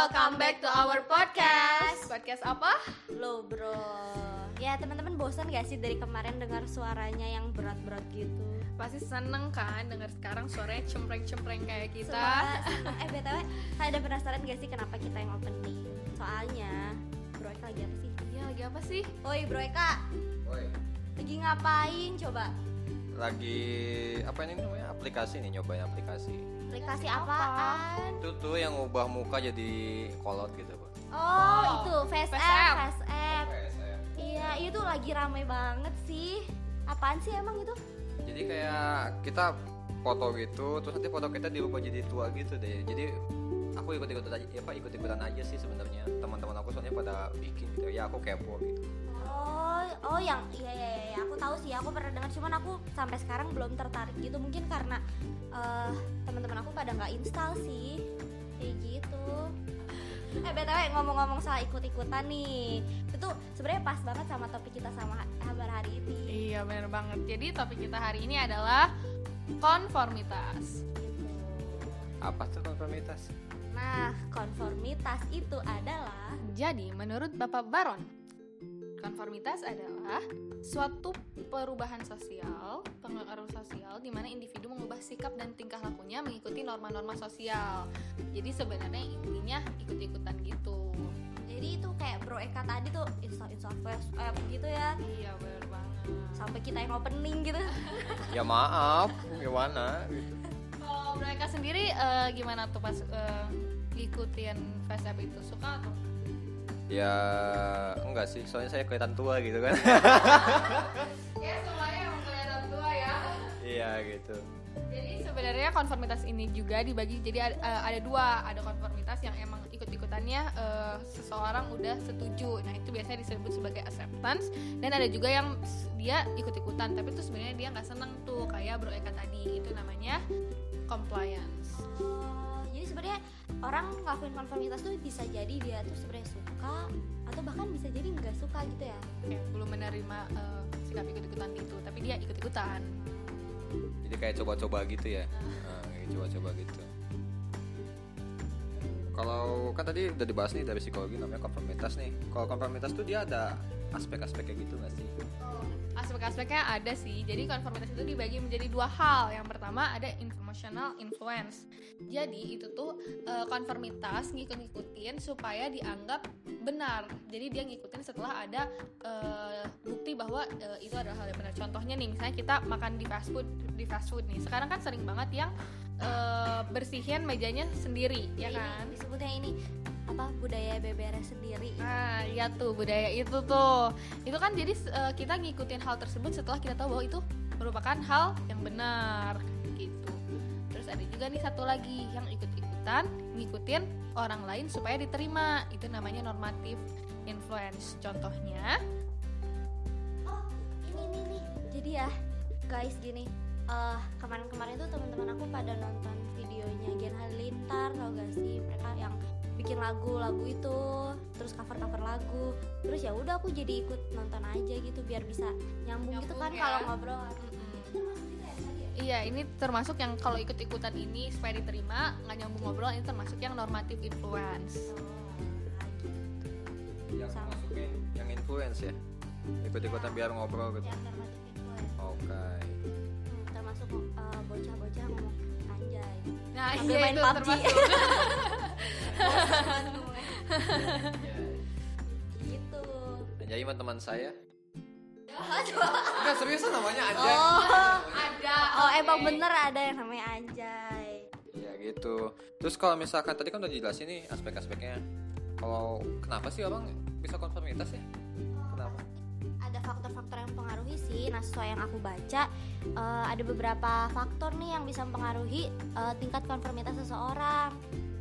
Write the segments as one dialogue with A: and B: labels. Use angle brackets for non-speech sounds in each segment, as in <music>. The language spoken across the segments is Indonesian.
A: welcome back to our podcast.
B: Podcast apa?
A: Lo bro. Ya teman-teman bosan gak sih dari kemarin dengar suaranya yang berat-berat gitu?
B: Pasti seneng kan dengar sekarang suaranya cempreng-cempreng kayak kita.
A: Suara. Eh btw, ada penasaran gak sih kenapa kita yang opening? Soalnya Bro Eka lagi apa sih?
B: Iya lagi apa sih?
A: Oi Bro Eka,
C: Woi,
A: lagi ngapain coba?
C: Lagi apa ini namanya aplikasi nih nyobain aplikasi.
A: Aplikasi
B: Apa?
A: apaan?
C: Itu tuh yang ubah muka jadi kolot gitu, Pak.
A: Oh,
B: Oh,
A: itu Face App. Face App. Iya, itu lagi rame banget sih. Apaan sih emang itu?
C: Jadi kayak kita foto gitu, terus nanti foto kita diubah jadi tua gitu deh. Jadi aku ikut-ikutan aja, ya, Pak, ikut-ikutan aja sih sebenarnya. Teman-teman aku soalnya pada bikin gitu. Ya aku kepo gitu.
A: Oh, yang iya iya iya, iya. aku tahu sih, aku pernah dengar cuman aku sampai sekarang belum tertarik gitu. Mungkin karena eh, teman-teman aku pada nggak install sih. Kayak gitu. Eh btw ngomong-ngomong soal ikut-ikutan nih, itu sebenarnya pas banget sama topik kita sama kabar hari ini.
B: Iya bener banget. Jadi topik kita hari ini adalah konformitas.
A: Gitu.
C: Apa tuh konformitas?
A: Nah, konformitas itu adalah
B: Jadi menurut Bapak Baron, konformitas adalah suatu perubahan sosial, pengaruh sosial di mana individu mengubah sikap dan tingkah lakunya mengikuti norma-norma sosial. Jadi sebenarnya intinya ikut-ikutan gitu.
A: jadi itu kayak Bro Eka tadi tuh install install face app gitu ya.
B: Iya bener banget.
A: Sampai kita yang opening gitu. <laughs>
C: Ya maaf, gimana? Gitu.
B: Kalau mereka sendiri eh, gimana tuh pas eh, ngikutin face app itu suka atau?
C: Ya enggak sih, soalnya saya kelihatan tua gitu kan. <laughs>
B: Ya semuanya emang kelihatan tua ya.
C: Iya gitu.
B: Jadi sebenarnya konformitas ini juga dibagi jadi ada, eh, ada dua, ada konformitas yang emang ikut-ikutannya eh, seseorang udah setuju. Nah, itu biasanya disebut sebagai acceptance dan ada juga yang dia ikut-ikutan tapi itu sebenarnya dia nggak seneng tuh kayak Bro Eka tadi. Itu namanya compliance.
A: Orang ngelakuin konformitas tuh bisa jadi dia tuh sebenarnya suka atau bahkan bisa jadi nggak suka gitu ya.
B: Kayak belum menerima eh, sikap ikut-ikutan itu, tapi dia ikut-ikutan.
C: Jadi kayak coba-coba gitu ya. Nah, kayak coba-coba gitu. Kalau kan tadi udah dibahas nih dari psikologi namanya konformitas nih. Kalau konformitas tuh dia ada aspek-aspek kayak gitu nggak sih?
B: Aspek-aspeknya ada sih. Jadi konformitas itu dibagi menjadi dua hal. Yang pertama ada informational influence. Jadi itu tuh eh, konformitas ngikut-ngikutin supaya dianggap benar. Jadi dia ngikutin setelah ada eh, bukti bahwa eh, itu adalah hal yang benar. Contohnya nih, misalnya kita makan di fast food, di fast food nih. Sekarang kan sering banget yang eh, bersihin mejanya sendiri, ya
A: Ini
B: kan?
A: disebutnya ini apa budaya beberes sendiri.
B: Nah, iya tuh budaya itu tuh. Itu kan jadi eh, kita ngikutin hal tersebut setelah kita tahu bahwa itu merupakan hal yang benar gitu. Terus ada juga nih satu lagi yang ikut-ikutan ngikutin orang lain supaya diterima. Itu namanya normatif influence. Contohnya,
A: Oh, ini nih nih. Jadi ya, guys gini. Eh kemarin-kemarin tuh teman-teman aku pada nonton videonya Gen Halilintar tau gak sih mereka yang bikin lagu-lagu itu terus cover-cover lagu terus ya udah aku jadi ikut nonton aja gitu biar bisa nyambung, gitu
B: Nyambung
A: kan
B: ya.
A: kalau ngobrol
B: iya ini termasuk yang kalau ikut-ikutan ini supaya diterima nggak nyambung ngobrol ini termasuk yang normatif influence.
C: Yang
A: Sama.
C: masukin yang influence ya. Ikut-ikutan biar ngobrol gitu.
A: yang normatif influence
C: Oke.
A: Hmm, termasuk eh, bocah-bocah ngomong anjay
B: Nah,
A: Sambil
B: iya
A: main
B: itu
A: PUBG.
B: termasuk. <laughs>
A: gitu
C: Anjay mah teman saya.
A: oh.
C: Enggak seriusan namanya Anjay.
A: oh
B: ada.
A: oh
B: oke.
A: emang bener ada yang namanya anjay
C: Ya gitu. Terus kalau misalkan tadi kan udah dijelasin nih aspek-aspeknya. Kalau kenapa sih orang bisa konformitas ya?
A: Ada faktor-faktor yang mempengaruhi sih. Nah, sesuai yang aku baca, eh, ada beberapa faktor nih yang bisa mempengaruhi eh, tingkat konformitas seseorang.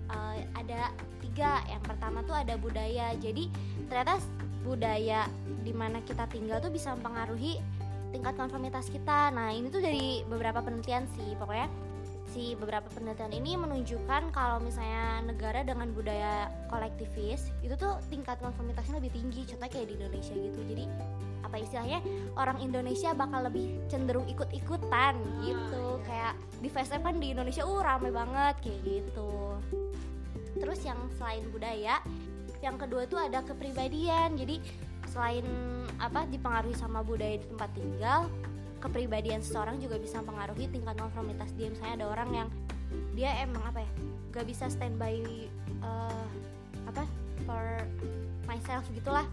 A: Eh, ada tiga. Yang pertama tuh ada budaya. Jadi ternyata budaya di mana kita tinggal tuh bisa mempengaruhi tingkat konformitas kita. Nah, ini tuh dari beberapa penelitian sih. Pokoknya si beberapa penelitian ini menunjukkan kalau misalnya negara dengan budaya kolektivis itu tuh tingkat konformitasnya lebih tinggi contohnya kayak di Indonesia gitu. Jadi apa istilahnya orang Indonesia bakal lebih cenderung ikut-ikutan gitu. kayak di festival kan di Indonesia uh rame banget kayak gitu. Terus yang selain budaya yang kedua tuh ada kepribadian. Jadi selain apa dipengaruhi sama budaya di tempat tinggal kepribadian seseorang juga bisa mempengaruhi tingkat konformitas dia misalnya ada orang yang dia emang apa ya gak bisa standby uh, apa for myself gitulah.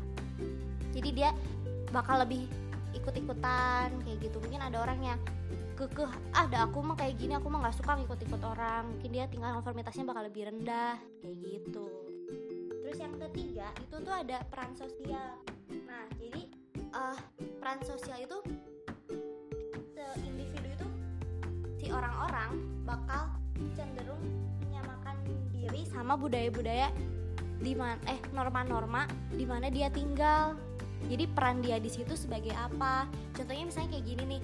A: Jadi dia bakal lebih ikut-ikutan kayak gitu. Mungkin ada orang yang kekeh ah ada aku mah kayak gini aku mah nggak suka ngikut-ikut orang. Mungkin dia tinggal konformitasnya bakal lebih rendah kayak gitu. Terus yang ketiga itu tuh ada peran sosial. Nah jadi uh, peran sosial itu si orang-orang bakal cenderung menyamakan diri sama budaya-budaya di mana eh norma-norma di mana dia tinggal. Jadi peran dia di situ sebagai apa? Contohnya misalnya kayak gini nih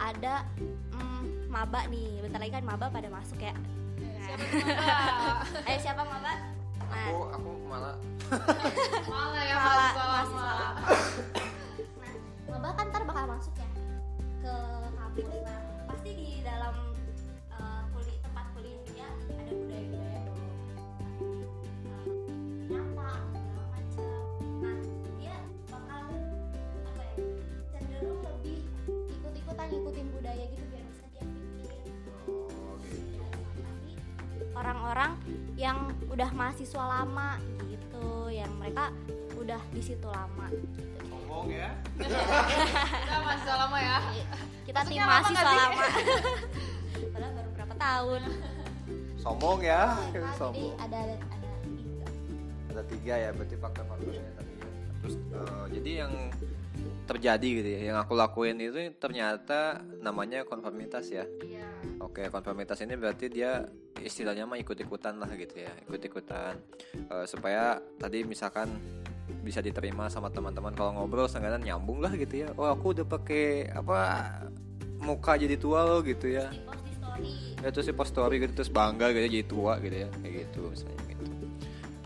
A: ada mm, maba nih. Bentar lagi kan maba pada masuk ya.
B: Siapa Mbak? <laughs>
A: eh siapa maba? Nah.
C: Aku aku malah. <laughs>
B: Malah ya
A: Malah
B: lama.
A: lama. nah maba kan ntar bakal masuk ya ke kampus nah orang-orang yang udah mahasiswa lama gitu yang mereka udah di situ lama gitu.
C: ngomong ya.
B: Kita <laughs> mahasiswa lama ya.
A: kita tim
B: Maksudnya lama
A: mahasiswa lama. <laughs> Padahal baru berapa tahun.
C: Sombong ya. <laughs>
A: Nah, jadi
C: sombong.
A: ada ada tiga.
C: Ada tiga ya berarti faktor-faktornya tadi ya. terus eh, jadi yang terjadi gitu ya yang aku lakuin itu ternyata namanya konformitas ya
B: Iya.
C: Oke, konformitas ini berarti dia istilahnya mah ikut-ikutan lah gitu ya, ikut-ikutan Eh, supaya tadi misalkan bisa diterima sama teman-teman kalau ngobrol seenggaknya nyambung lah gitu ya. Oh aku udah pakai apa muka jadi tua loh gitu ya. Ya terus post story gitu terus bangga gitu jadi tua gitu ya kayak gitu misalnya gitu.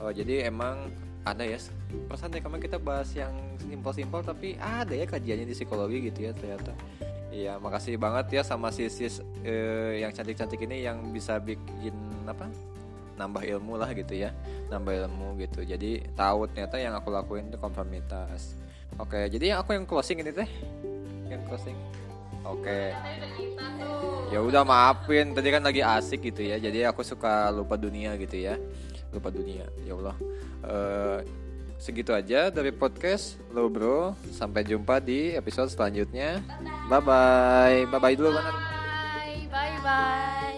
C: Oh jadi emang ada ya perasaan deh kemarin kita bahas yang simpel-simpel tapi ada ya kajiannya di psikologi gitu ya ternyata. Iya, makasih banget ya sama sis eh, yang cantik-cantik ini yang bisa bikin apa? nambah ilmu lah gitu ya. Nambah ilmu gitu. Jadi tahu ternyata yang aku lakuin itu konformitas. Oke, jadi yang aku yang closing ini teh. Yang closing. Oke. Ya udah maafin, tadi kan lagi asik gitu ya. Jadi aku suka lupa dunia gitu ya lupa dunia. Ya Allah. Uh, segitu aja dari podcast lo bro. Sampai jumpa di episode selanjutnya. Bye bye bye bye, bye, -bye dulu bye bye, bye.